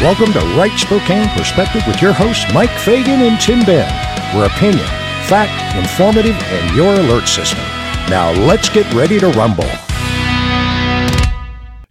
Welcome to Right Spokane Perspective with your hosts, Mike Fagan and Tim Benn. Where opinion, fact, informative, and your alert system. Now let's get ready to rumble.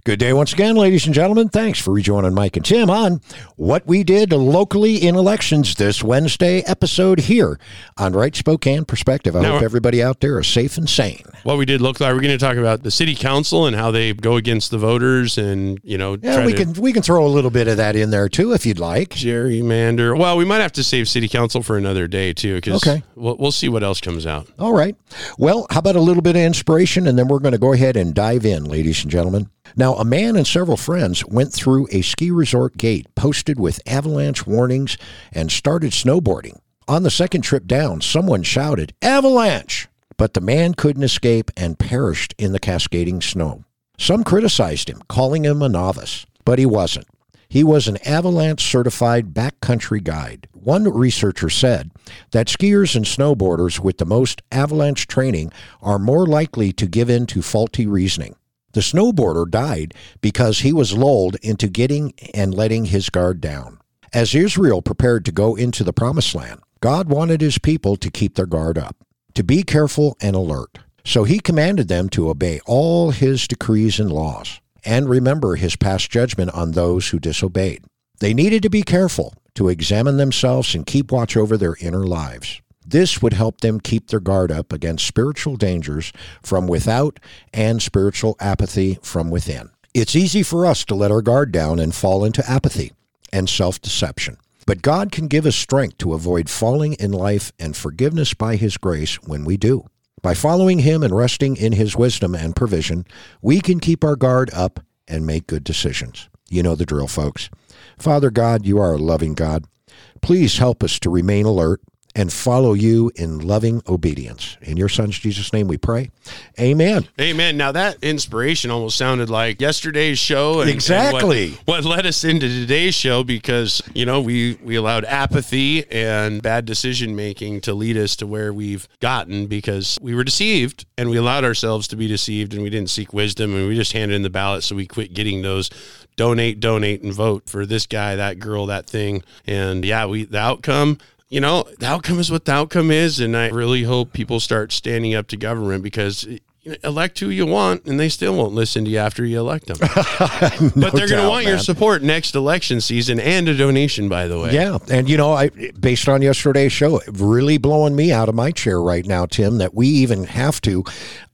Good day once again, ladies and gentlemen. Thanks for rejoining Mike and Tim on what we did locally in elections this Wednesday episode here on Right Spokane Perspective. I Now- hope everybody out there is safe and sane. What we did locally, we're going to talk about the city council and how they go against the voters and, you know, Yeah, we to can we can throw a little bit of that in there too if you'd like. gerrymander. Well, we might have to save city council for another day too, because Okay. we'll, we'll see what else comes out. All right. Well, how about a little bit of inspiration and then we're going to go ahead and dive in, ladies and gentlemen. Now, a man and several friends went through a ski resort gate posted with avalanche warnings and started snowboarding. On the second trip down, someone shouted, Avalanche! But the man couldn't escape and perished in the cascading snow. Some criticized him, calling him a novice, but he wasn't. He was an avalanche certified backcountry guide. One researcher said that skiers and snowboarders with the most avalanche training are more likely to give in to faulty reasoning. The snowboarder died because he was lulled into getting and letting his guard down. As Israel prepared to go into the promised land, God wanted his people to keep their guard up, to be careful and alert. So he commanded them to obey all his decrees and laws and remember his past judgment on those who disobeyed. They needed to be careful, to examine themselves and keep watch over their inner lives. This would help them keep their guard up against spiritual dangers from without and spiritual apathy from within. It's easy for us to let our guard down and fall into apathy and self deception. But God can give us strength to avoid falling in life and forgiveness by His grace when we do. By following Him and resting in His wisdom and provision, we can keep our guard up and make good decisions. You know the drill, folks. Father God, you are a loving God. Please help us to remain alert and follow you in loving obedience. In your Son's Jesus' name we pray. Amen. Amen. Now that inspiration almost sounded like yesterday's show. And, Exactly. and what, what led us into today's show because, you know, we, we allowed apathy and bad decision making to lead us to where we've gotten because we were deceived and we allowed ourselves to be deceived and we didn't seek wisdom and we just handed in the ballot. So we quit getting those donate, donate, and vote for this guy, that girl, that thing. And yeah, we, the outcome, you know, the outcome is what the outcome is. And I really hope people start standing up to government because elect who you want and they still won't listen to you after you elect them. but they're going to want your support next election season and a donation, by the way. Yeah, and you know, I based on yesterday's show, really blowing me out of my chair right now, Tim, that we even have to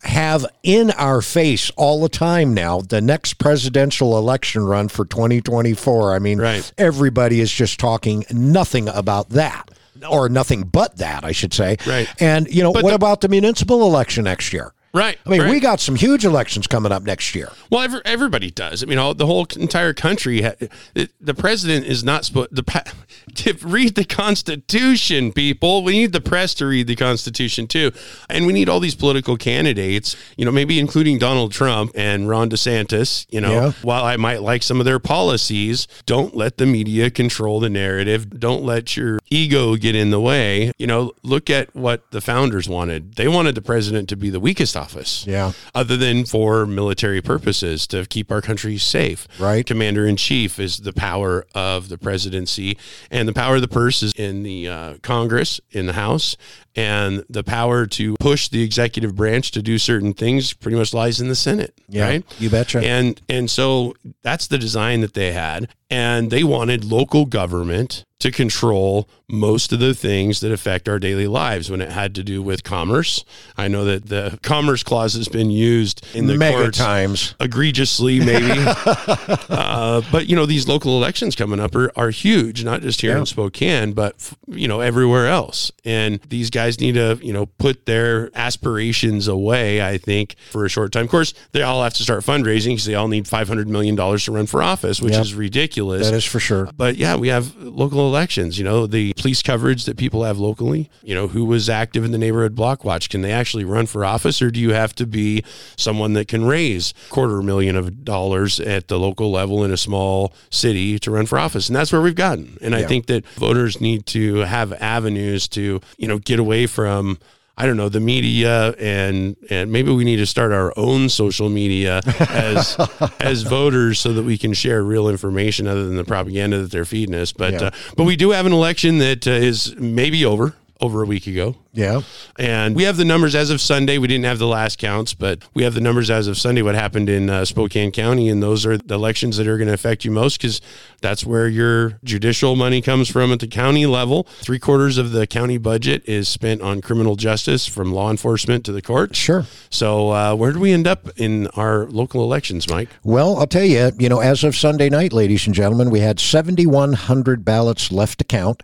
have in our face all the time now the next presidential election run for 2024. I mean, Right. everybody is just talking nothing about that. Or nothing but that, I should say. Right. And, you know, But what the- about the municipal election next year? Right. I mean, right. we got some huge elections coming up next year. Well, every, everybody does. I mean, all, the whole entire country. ha- The, the president is not supposed the pa- to read the Constitution. People, we need the press to read the Constitution too, and we need all these political candidates. You know, maybe including Donald Trump and Ron DeSantis. You know, Yeah. while I might like some of their policies, don't let the media control the narrative. Don't let your ego get in the way. You know, look at what the founders wanted. They wanted the president to be the weakest office Yeah. other than for military purposes to keep our country safe. Right. Commander in chief is the power of the presidency, and the power of the purse is in the uh, Congress, in the House, and the power to push the executive branch to do certain things pretty much lies in the Senate. Yeah, Right. you betcha. And and so that's the design that they had, and they wanted local government to control most of the things that affect our daily lives when it had to do with commerce. I know that the commerce clause has been used in the Mega courts times. egregiously maybe uh, but you know these local elections coming up are, are huge not just here Yeah. in spokane but f- you know everywhere else and these guys need to you know put their aspirations away i think for a short time of course they all have to start fundraising because they all need 500 million dollars to run for office which Yep. is ridiculous That is for sure. but yeah, we have local elections, you know, the police coverage that people have locally, you know, who was active in the neighborhood block watch. Can they actually run for office or do you have to be someone that can raise quarter million of dollars at the local level in a small city to run for office? And that's where we've gotten. And I think that voters need to have avenues to, you know, get away from I don't know the media and and maybe we need to start our own social media as as voters so that we can share real information other than the propaganda that they're feeding us. But Yeah. uh, but we do have an election that uh, is maybe over over a week ago. Yeah. And we have the numbers as of Sunday. We didn't have the last counts, but we have the numbers as of Sunday. What happened in uh, Spokane County, and those are the elections that are going to affect you most because that's where your judicial money comes from at the county level. Three quarters of the county budget is spent on criminal justice, from law enforcement to the courts. Sure. So uh, where do we end up in our local elections, Mike? Well, I'll tell you, you know, as of Sunday night, ladies and gentlemen, we had 7,100 ballots left to count.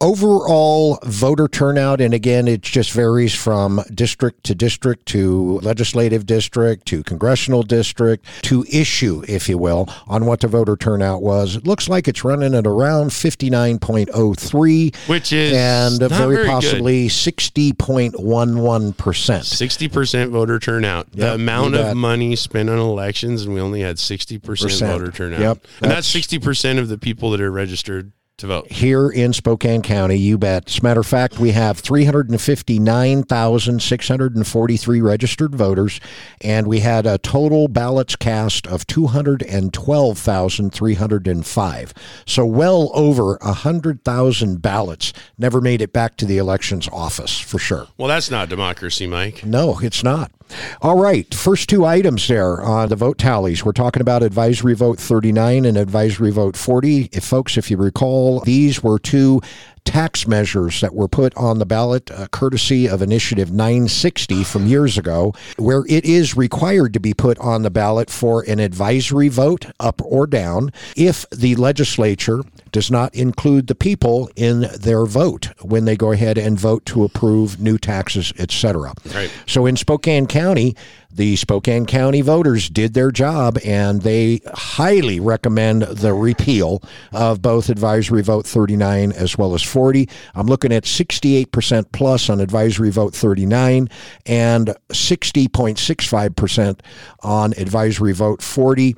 Overall voter turnout, and again, it just varies from district to district to legislative district to congressional district to issue, if you will, on what the voter turnout was. It looks like it's running at around 59.03, Which is and very, very good. possibly 60.11%. Sixty percent voter turnout. Yep, the amount of money spent on elections, and we only had sixty percent Percent. voter turnout. Yep, and that's- that's sixty percent of the people that are registered to vote. here in Spokane County, you bet. As a matter of fact, we have 359,643 registered voters, and we had a total ballots cast of 212,305. So well over 100,000 ballots never made it back to the elections office, for sure. Well, that's not democracy, Mike. No, it's not. All right, first two items there on the vote tallies. We're talking about advisory vote 39 and advisory vote 40. If folks, if you recall, these were two tax measures that were put on the ballot uh, courtesy of initiative 960 from years ago where it is required to be put on the ballot for an advisory vote up or down if the legislature does not include the people in their vote when they go ahead and vote to approve new taxes etc Right. so in Spokane County, the Spokane County voters did their job and they highly recommend the repeal of both advisory vote 39 as well as 40. I'm looking at 68% plus on advisory vote 39 and 60.65% on advisory vote 40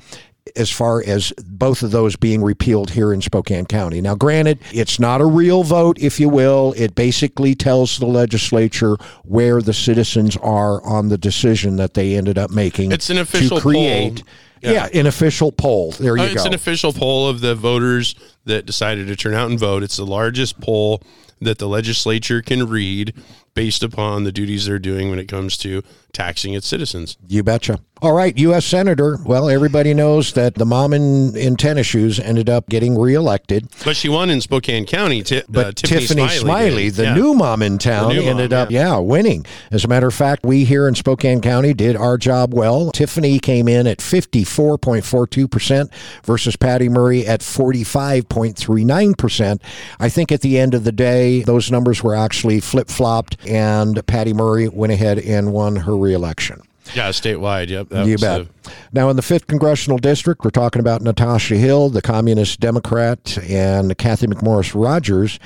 as far as both of those being repealed here in Spokane County. Now, granted, it's not a real vote, if you will. It basically tells the legislature where the citizens are on the decision that they ended up making. It's an official to create. poll. Yeah. an official poll. There you Uh, it's go. an official poll of the voters that decided to turn out and vote. It's the largest poll that the legislature can read based upon the duties they're doing when it comes to taxing its citizens. You betcha. All right, U.S. Senator. Well, everybody knows that the mom in, in tennis shoes ended up getting reelected. But she won in Spokane County. Ti- But uh, Tiffany, Tiffany, Smiley, did. the Yeah. new mom in town, mom, ended up, yeah. yeah, winning. As a matter of fact, we here in Spokane County did our job well. Tiffany came in at 54.42% versus Patty Murray at 45.39%. I think at the end of the day, those numbers were actually flip flopped, and Patty Murray went ahead and won her reelection. Yeah, statewide. Yep. that You bet. Now, in the 5th Congressional District, we're talking about Natasha Hill, the Communist Democrat, and Cathy McMorris Rodgers.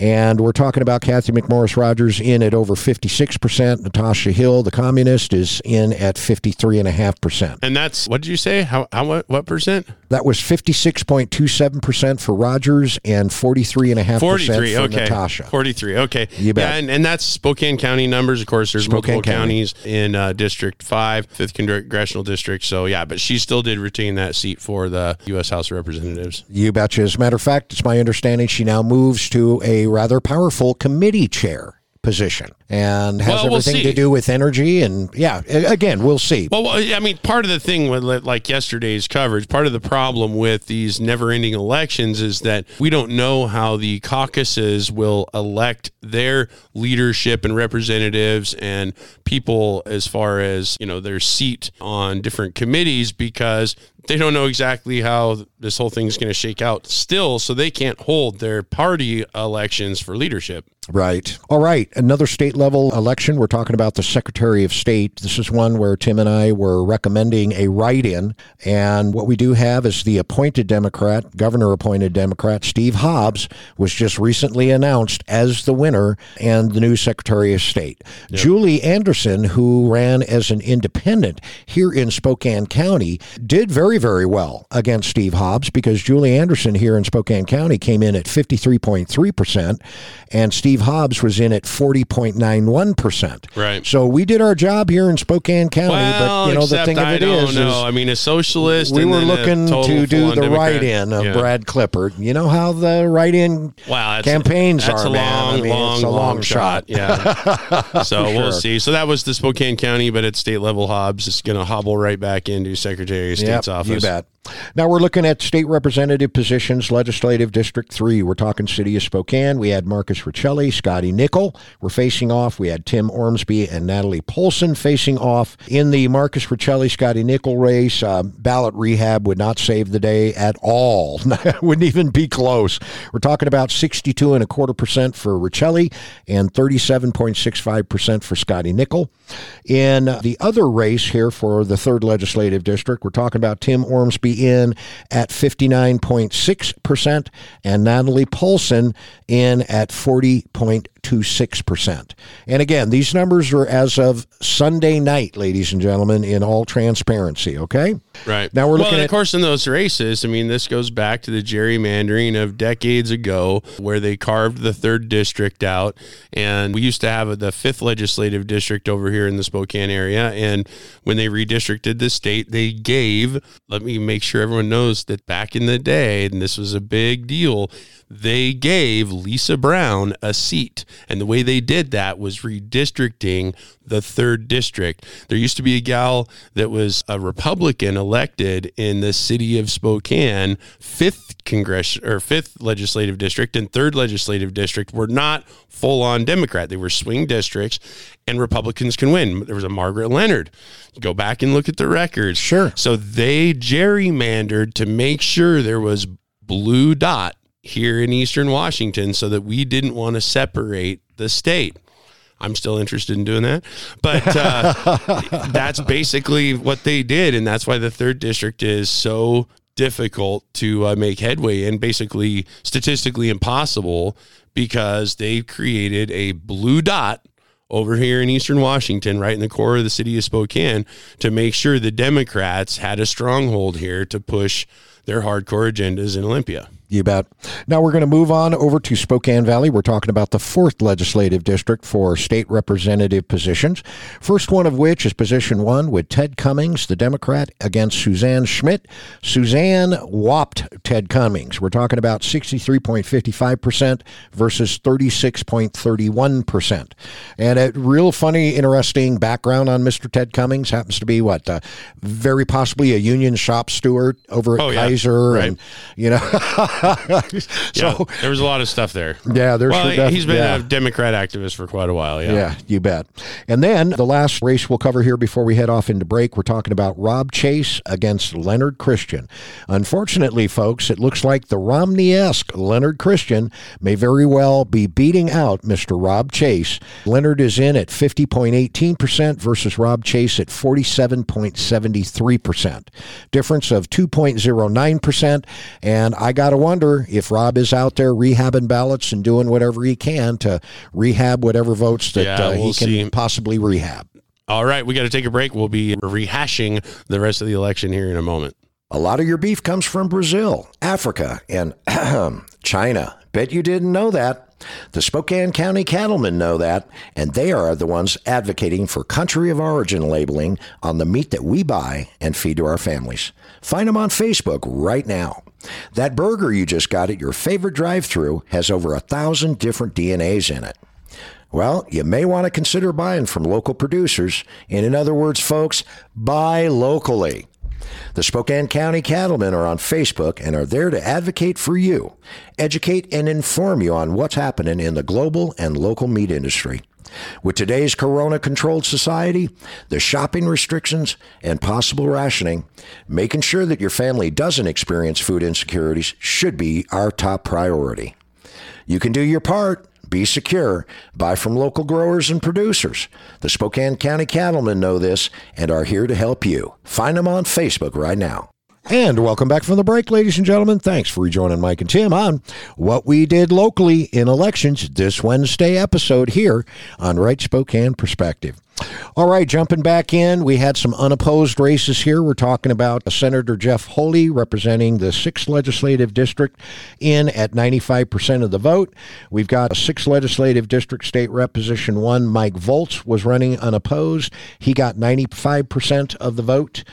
And we're talking about Cathy McMorris Rodgers in at over 56%. Natasha Hill, the Communist, is in at 53.5%. and that's what did you say? How how what, what percent? That was 56.27% for Rodgers and 43.5% Forty three. for Okay. Natasha. Forty three. Okay. You bet. Yeah, and, and that's Spokane County numbers. Of course, there's Spokane multiple County. counties in uh, District Five, Fifth Congressional District. So yeah, but she still did retain that seat for the U.S. House of Representatives. You betcha. As a matter of fact, it's my understanding she now moves to a rather powerful committee chair position and has Well, we'll everything to do with energy. And yeah, again, we'll see. Well, well, I mean, part of the thing with like yesterday's coverage, part of the problem with these never-ending elections is that we don't know how the caucuses will elect their leadership and representatives and people as far as you know their seat on different committees because they don't know exactly how this whole thing's going to shake out still so they can't hold their party elections for leadership Right. All right. Another state level election. We're talking about the Secretary of State. This is one where Tim and I were recommending a write in. And what we do have is the appointed Democrat, governor appointed Democrat, Steve Hobbs, was just recently announced as the winner and the new Secretary of State. Julie Anderson, who ran as an independent here in Spokane County, did very, very well against Steve Hobbs because Julie Anderson here in Spokane County came in at 53.3%, and Steve Hobbs was in at 0.91%. Right. So we did our job here in Spokane County, Well, but you know the thing of I it don't is, know. is I mean, a socialist. we were looking to do the Democrat. write-in of Yeah. Brad Klippert. You know how the write-in Wow, that's, campaigns that's are, a man. I long, mean, long, it's a long shot. Yeah. so we'll sure. see. So that was the Spokane County, but at state level, Hobbs is going to hobble right back into Secretary of State's Yep, office. You bet. Now we're looking at state representative positions, legislative district three. We're talking city of Spokane. We had Marcus Riccelli, Scotty Nicol. We're facing off. We had Tim Ormsby and Natalie Poulson facing off in the Marcus Riccelli, Scotty Nicol race. Uh, ballot rehab would not save the day at all. Wouldn't even be close. We're talking about 62 and a quarter percent for Riccelli and 37.65 percent for Scotty Nicol. In the other race here for the third legislative district, we're talking about Tim Ormsby in at 59.6% and Natalie Poulson in at 40.26%. And again, these numbers are as of Sunday night, ladies and gentlemen, in all transparency, okay? Right. Now we're well, looking and at of course in those races. I mean, this goes back to the gerrymandering of decades ago, where they carved the third district out, and we used to have the fifth legislative district over here in the Spokane area. And when they redistricted the state, they gave. Let me make sure everyone knows that back in the day, and this was a big deal. They gave Lisa Brown a seat. And the way they did that was redistricting the third district. There used to be a gal that was a Republican elected in the city of Spokane, fifth congressional or fifth legislative district and third legislative district were not full on Democrat. They were swing districts and Republicans can win. There was a Margaret Leonard. Go back and look at the records. Sure. So they gerrymandered to make sure there was blue dot here in Eastern Washington so that we didn't want to separate the state. I'm still interested in doing that. But uh, that's basically what they did. And that's why the third district is so difficult to uh, make headway in, basically statistically impossible, because they created a blue dot over here in Eastern Washington, right in the core of the city of Spokane, to make sure the Democrats had a stronghold here to push their hardcore agendas in Olympia. You bet. Now we're going to move on over to Spokane Valley. We're talking about the fourth legislative district for state representative positions. First one of which is position one with Ted Cummings, the Democrat, against Suzanne Schmidt. Suzanne whopped Ted Cummings. We're talking about 63.55% versus 36.31%. And a real funny, interesting background on Mr. Ted Cummings happens to be what? Uh, very possibly a union shop steward over at Oh, yeah. Kaiser. Right. And, you know, Yeah, so there was a lot of stuff there. yeah, there's Well, for he's been yeah. a Democrat activist for quite a while. Yeah. Yeah, you bet. And then the last race we'll cover here before we head off into break, we're talking about Rob Chase against Leonard Christian. Unfortunately, folks, it looks like the Romney esque Leonard Christian may very well be beating out Mr. Rob Chase. Leonard is in at 50.18% versus Rob Chase at 47.73%. Difference of 2.09%. And I got to wonder if Rob is out there rehabbing ballots and doing whatever he can to rehab whatever votes that Yeah, uh, he we'll can see. possibly rehab. All right, we got to take a break. We'll be rehashing the rest of the election here in a moment. A lot of your beef comes from Brazil, Africa, and China. Bet you didn't know that. The Spokane County cattlemen know that, and they are the ones advocating for country of origin labeling on the meat that we buy and feed to our families. Find them on Facebook right now. That burger you just got at your favorite drive through has over a thousand different DNAs in it. Well, you may want to consider buying from local producers. And in other words, folks, buy locally. The Spokane County Cattlemen are on Facebook and are there to advocate for you, educate, and inform you on what's happening in the global and local meat industry. With today's corona controlled society, the shopping restrictions, and possible rationing, making sure that your family doesn't experience food insecurities should be our top priority. You can do your part. Be secure. Buy from local growers and producers. The Spokane County Cattlemen know this and are here to help you. Find them on Facebook right now. And welcome back from the break, ladies and gentlemen. Thanks for rejoining Mike and Tim on what we did locally in elections this Wednesday episode here on Right Spokane Perspective. All right, jumping back in, we had some unopposed races here. We're talking about Senator Jeff Holy representing the 6th Legislative District in at 95% of the vote. We've got a 6th Legislative District State Rep Position 1. Mike Volz was running unopposed. He got 95% of the vote.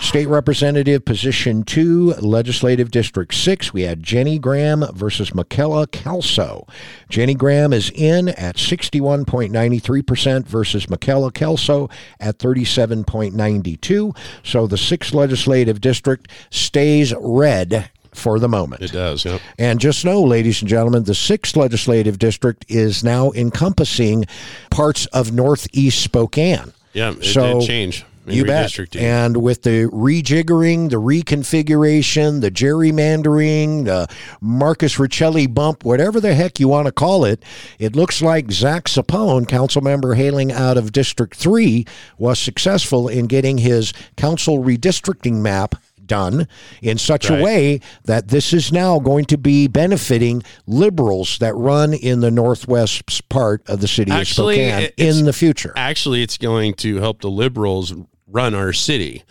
State Representative Position 2, Legislative District 6, we had Jenny Graham versus Michaela Kelso. Jenny Graham is in at 61.93% versus Michaela Kelso at 37.92. So the 6th legislative district stays red for the moment. It does, yep. And just know, ladies and gentlemen, the 6th legislative district is now encompassing parts of northeast Spokane. Yeah, it so, did change. You bet. And with the rejiggering, the reconfiguration, the gerrymandering, the Marcus Riccelli bump, whatever the heck you want to call it, it looks like Zack Zappone, council member hailing out of District 3, was successful in getting his council redistricting map done in such right. a way that this is now going to be benefiting liberals that run in the northwest part of the city actually, of Spokane in the future. Actually, it's going to help the liberals run our city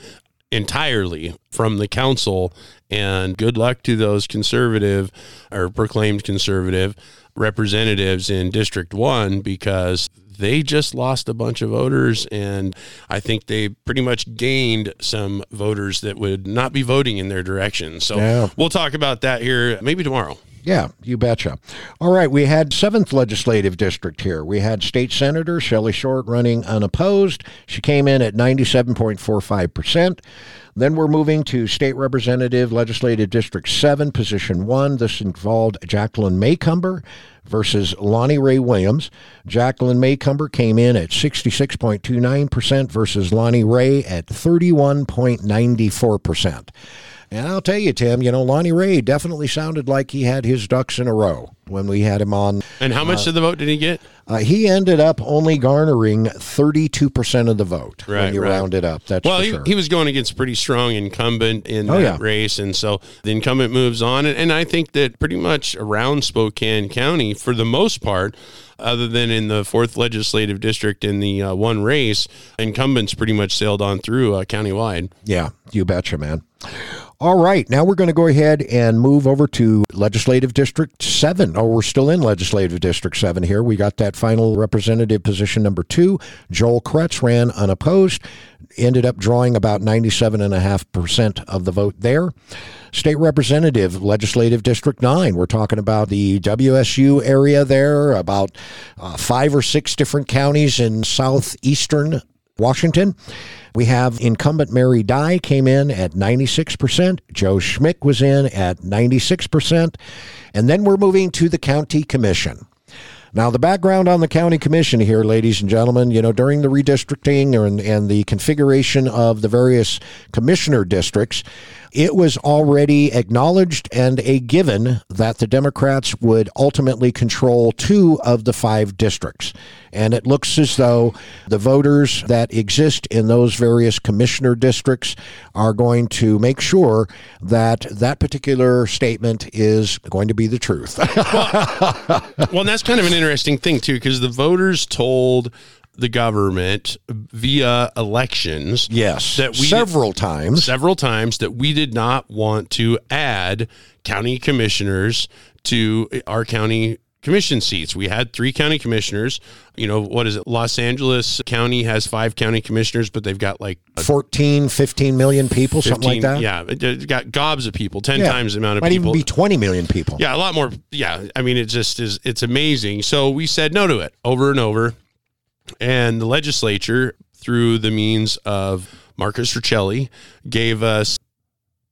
entirely from the council. And good luck to those conservative or proclaimed conservative representatives in District 1 because they just lost a bunch of voters. And I think they pretty much gained some voters that would not be voting in their direction. So yeah. we'll talk about that here maybe tomorrow. Yeah, you betcha. All right, we had 7th Legislative District here. We had State Senator Shelley Short running unopposed. She came in at 97.45%. Then we're moving to State Representative Legislative District 7, Position 1. This involved Jacqueline Maycumber versus Lonnie Ray Williams. Jacqueline Maycumber came in at 66.29% versus Lonnie Ray at 31.94%. And I'll tell you, Tim, you know, Lonnie Ray definitely sounded like he had his ducks in a row when we had him on. And how much uh, of the vote did he get? Uh, he ended up only garnering 32% of the vote right, when you right. round it up. That's well, he, sure. he was going against a pretty strong incumbent in oh, that yeah. race. And so the incumbent moves on. And, and I think that pretty much around Spokane County, for the most part, other than in the fourth legislative district in the uh, one race, incumbents pretty much sailed on through uh, countywide. Yeah, you betcha, man. All right, now we're going to go ahead and move over to Legislative District 7. Oh, we're still in Legislative District 7 here. We got that final representative position number two. Joel Kretz ran unopposed, ended up drawing about 97.5% of the vote there. State Representative, Legislative District 9. We're talking about the WSU area there, about uh, five or six different counties in southeastern Washington. We have incumbent Mary Dye came in at 96%. Joe Schmick was in at 96%. And then we're moving to the county commission. Now, the background on the county commission here, ladies and gentlemen, you know, during the redistricting and, and the configuration of the various commissioner districts, it was already acknowledged and a given that the Democrats would ultimately control two of the five districts. And it looks as though the voters that exist in those various commissioner districts are going to make sure that that particular statement is going to be the truth. well, well, that's kind of an interesting thing, too, because the voters told the government via elections. Yes, that we several times, several times that we did not want to add county commissioners to our county commission seats. We had three county commissioners. You know, what is it? Los Angeles County has five county commissioners, but they've got like 14, 15 million people, 15, something like that. Yeah, it's got gobs of people, 10 yeah, times the amount of might people. Might even be 20 million people. Yeah, a lot more. Yeah, I mean, it just is, it's amazing. So we said no to it over and over. And the legislature, through the means of Marcus Riccelli, gave us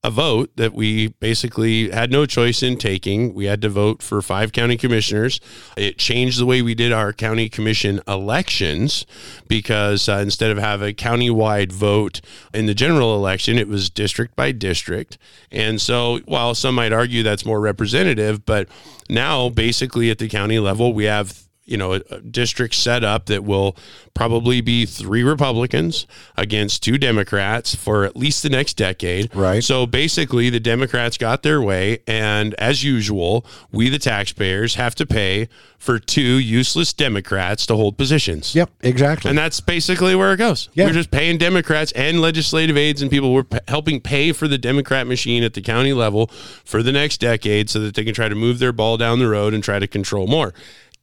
a vote that we basically had no choice in taking. We had to vote for five county commissioners. It changed the way we did our county commission elections because uh, instead of have a county-wide vote in the general election, it was district by district. And so, while some might argue that's more representative, but now basically at the county level, we have you know, a, district set up that will probably be three Republicans against two Democrats for at least the next decade. Right. So basically, the Democrats got their way, and as usual, we the taxpayers have to pay for two useless Democrats to hold positions. Yep, exactly. And that's basically where it goes. Yeah. We're just paying Democrats and legislative aides and people. We're p- helping pay for the Democrat machine at the county level for the next decade so that they can try to move their ball down the road and try to control more.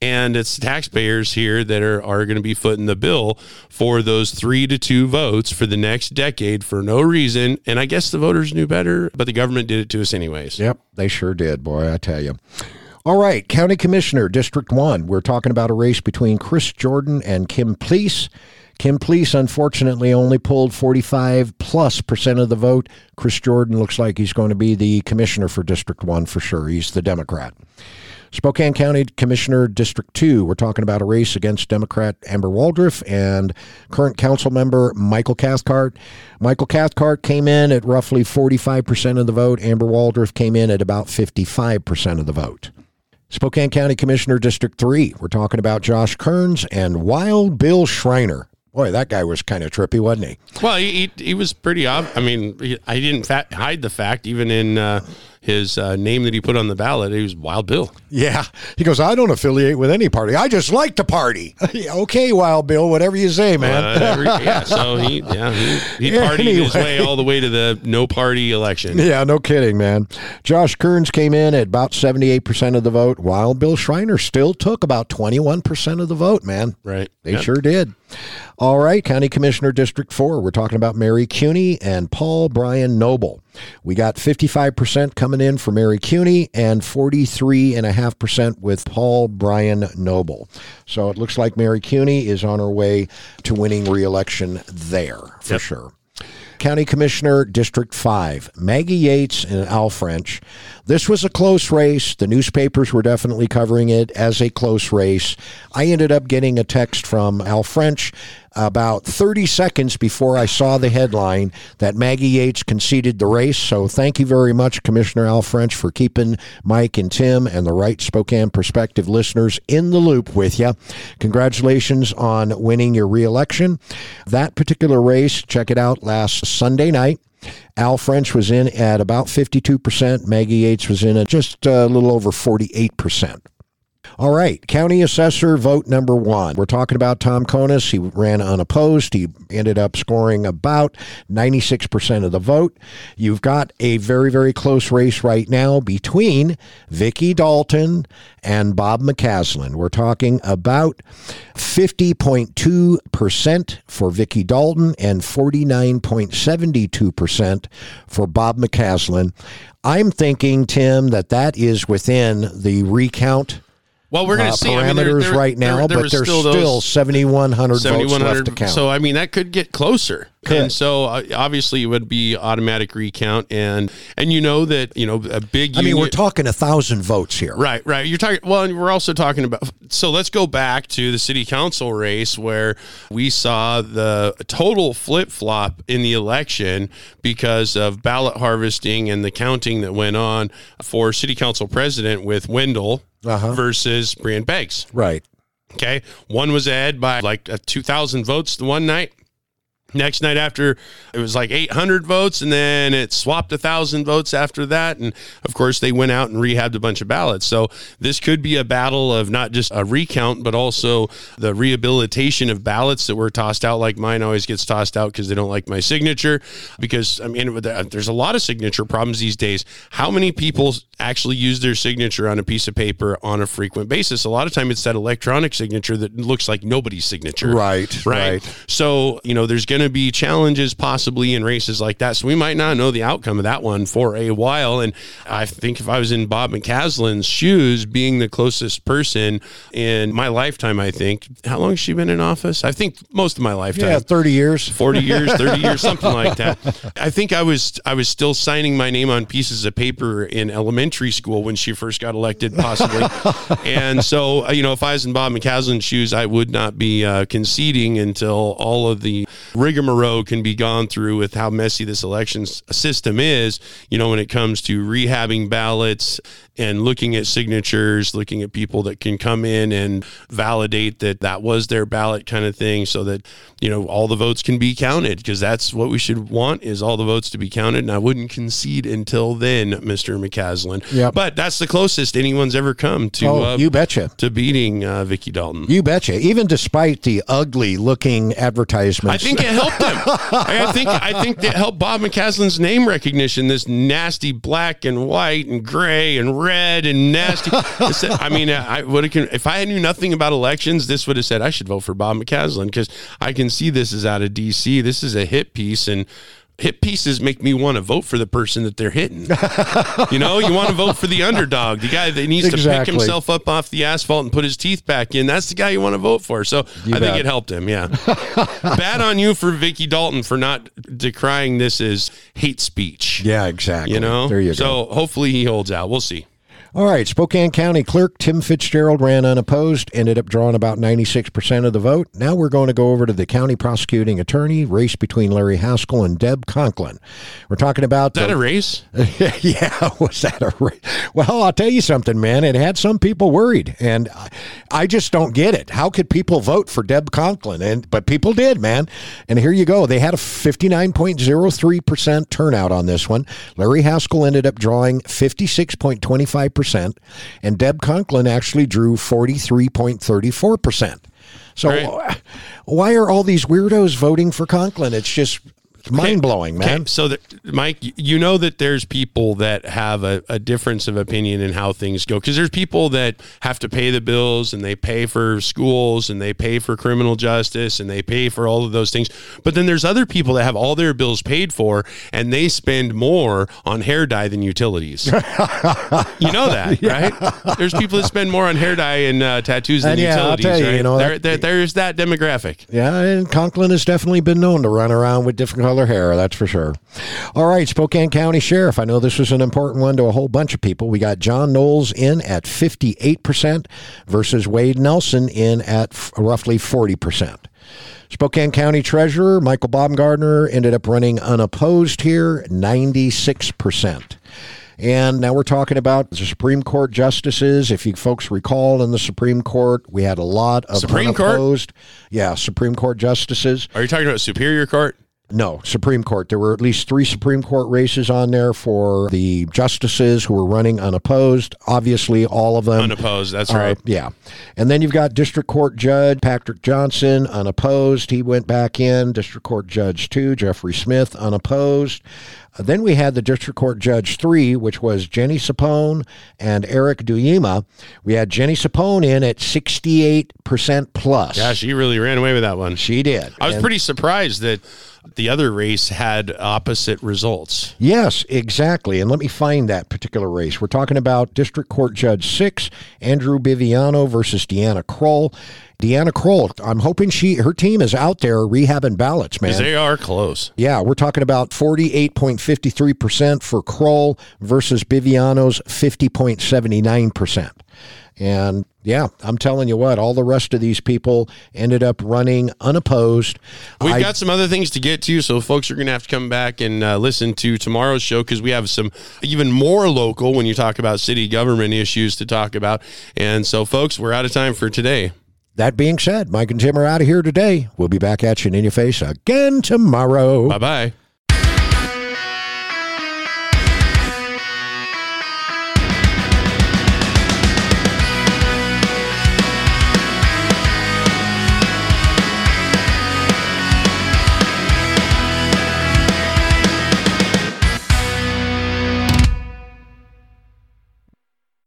And it's taxpayers here that are, are going to be footing the bill for those three to two votes for the next decade for no reason. And I guess the voters knew better, but the government did it to us anyways. Yep, they sure did, boy, I tell you. All right, County Commissioner, District 1. We're talking about a race between Chris Jordan and Kim Plese. Kim Plese, unfortunately, only pulled 45 plus percent of the vote. Chris Jordan looks like he's going to be the commissioner for District 1 for sure. He's the Democrat. Spokane County Commissioner District 2, we're talking about a race against Democrat Amber Waldref and current council member Michael Cathcart. Michael Cathcart came in at roughly 45% of the vote. Amber Waldref came in at about 55% of the vote. Spokane County Commissioner District 3, we're talking about Josh Kerns and Wild Bill Schreiner. Boy, that guy was kind of trippy, wasn't he? Well, he, he, he was pretty ob- I mean, he, I didn't fa- hide the fact, even in uh, his uh, name that he put on the ballot, he was Wild Bill. Yeah. He goes, I don't affiliate with any party. I just like to party. okay, Wild Bill, whatever you say, man. Uh, every- yeah, so he yeah he, he partied his way all the way to the no party election. Yeah, no kidding, man. Josh Kerns came in at about 78% of the vote, while Bill Schreiner still took about 21% of the vote, man. Right. They Yep. sure did. All right, County Commissioner District 4. We're talking about Mary Kuney and Paul Brian Noble. We got 55% coming in for Mary Kuney and 43.5% with Paul Brian Noble. So it looks like Mary Kuney is on her way to winning re-election there for Yep. sure. County Commissioner, District 5, Maggie Yates and Al French. This was a close race. The newspapers were definitely covering it as a close race. I ended up getting a text from Al French about 30 seconds before I saw the headline that Maggie Yates conceded the race. So thank you very much, Commissioner Al French, for keeping Mike and Tim and the Right Spokane Perspective listeners in the loop with you. Congratulations on winning your reelection. That particular race, check it out last Sunday night. Al French was in at about 52%. Maggie Yates was in at just a little over 48%. All right, county assessor vote number one. We're talking about Tom Konis. He ran unopposed. He ended up scoring about 96% of the vote. You've got a very, very close race right now between Vicky Dalton and Bob McCaslin. We're talking about 50.2% for Vicky Dalton and 49.72% for Bob McCaslin. I'm thinking, Tim, that that is within the recount Well, we're going uh, to see parameters I mean, there- there- right now, there- but there's still, those 7,100 votes left to count. So I mean, that could get closer. Could. And so uh, obviously it would be automatic recount, and and you know that you know a big. I mean, we're talking a thousand votes here. Right, right. You're talking. Well, and we're also talking about. So let's go back to the city council race where we saw the total flip flop in the election because of ballot harvesting and the counting that went on for city council president with Wendle Uh-huh. versus Brian Banks, Right. Okay, one was ahead by like uh, two thousand votes the one night. Next night after it was like 800 votes, and then it swapped a thousand votes after that, and of course they went out and rehabbed a bunch of ballots. So this could be a battle of not just a recount, but also the rehabilitation of ballots that were tossed out. Like mine always gets tossed out because they don't like my signature. Because I mean, uh, there's a lot of signature problems these days. How many people actually use their signature on a piece of paper on a frequent basis? A lot of time it's that electronic signature that looks like nobody's signature. Right, Right. right. So, you know, there's going to be challenges possibly in races like that. So we might not know the outcome of that one for a while. And I think if I was in Bob McCaslin's shoes, being the closest person in my lifetime, I think, how long has she been in office? I think most of my lifetime. Yeah, 30 years. 40 years 30 years something like that i think i was i was still signing my name on pieces of paper in elementary school when she first got elected possibly and so uh, you know if i was in bob mccaslin's shoes i would not be uh, conceding until all of the rigmarole can be gone through with how messy this election system is, you know, when it comes to rehabbing ballots and looking at signatures, looking at people that can come in and validate that that was their ballot kind of thing so that, you know, all the votes can be counted because that's what we should want is all the votes to be counted. And I wouldn't concede until then, Mr. McCaslin. Yep. But that's the closest anyone's ever come to, Oh, uh, you betcha. to beating uh, Vicky Dalton. You betcha. Even despite the ugly looking advertisements. I think it helped him. I think I think it helped Bob McCaslin's name recognition. This nasty black and white and gray and red and nasty. I mean, uh, I would have if I knew nothing about elections, this would have said I should vote for Bob McCaslin because I can see this is out of D.C. This is a hit piece and. Hit pieces make me want to vote for the person that they're hitting. you know, you want to vote for the underdog, the guy that needs to pick himself up off the asphalt and put his teeth back in. That's the guy you want to vote for. So I bet. think it helped him. Yeah. Bad on you for Vicky Dalton for not decrying this as hate speech. yeah, exactly. You know? there you go. So hopefully he holds out. We'll see. All right, Spokane County Clerk Tim Fitzgerald ran unopposed, ended up drawing about 96% of the vote. Now we're going to go over to the county prosecuting attorney, race between Larry Haskell and Deb Conklin. We're talking about Is that the- a race? yeah, was that a ra- well? I'll tell you something, man. It had some people worried, and I- just don't get it. How could people vote for Deb Conklin? And but people did, man. And here you go. They had a fifty nine point zero three percent turnout on this one. Larry Haskell ended up drawing fifty six point twenty five percent, and Deb Conklin actually drew forty three point thirty four percent. So Right. why are all these weirdos voting for Conklin? It's just mind blowing, man. Okay, so, that, Mike, you know that there's people that have a, a difference of opinion in how things go because there's people that have to pay the bills and they pay for schools and they pay for criminal justice and they pay for all of those things. But then there's other people that have all their bills paid for and they spend more on hair dye than utilities. you know that, right? There's people that spend more on hair dye and uh, tattoos than And yeah, I'll utilities. tell you, right? you know, There- that- there- there's that demographic. Yeah, and Conklin has definitely been known to run around with different hair, that's for sure. All right, Spokane County Sheriff. I know this was an important one to a whole bunch of people. We got John Nowels in at 58% versus Wade Nelson in at f- roughly 40%. Spokane County Treasurer Michael Baumgartner ended up running unopposed here, 96%. And now we're talking about the Supreme Court justices. If you folks recall, in the Supreme Court, we had a lot of Supreme Court? Yeah, Supreme Court justices. Are you talking about Superior Court? No, Supreme Court. There were at least three Supreme Court races on there for the justices who were running unopposed. Obviously, all of them. Unopposed. That's Uh, right. yeah. And then you've got District Court Judge Patrick Johnson, unopposed. He went back in. District Court Judge 2, Jeffrey Smith, unopposed. Uh, then we had the District Court Judge 3, which was Jenny Zappone and Eric Duyema. We had Jenny Zappone in at 68% plus. Yeah, she really ran away with that one. she did. I was And- pretty surprised that the other race had opposite results. Yes, exactly. And let me find that particular race. We're talking about District Court Judge 6, Andrew Biviano versus Deanna Kroll. Deanna Kroll, I'm hoping she her team is out there rehabbing ballots, man. They are close. yeah, we're talking about 48.53% for Kroll versus Biviano's 50.79%. And yeah, I'm telling you what, all the rest of these people ended up running unopposed. We've I- got some other things to get to, so folks are going to have to come back and uh, listen to tomorrow's show because we have some even more local when you talk about city government issues to talk about. And so, folks, we're out of time for today. That being said, Mike and Tim are out of here today. We'll be back at you in your face again tomorrow. Bye bye.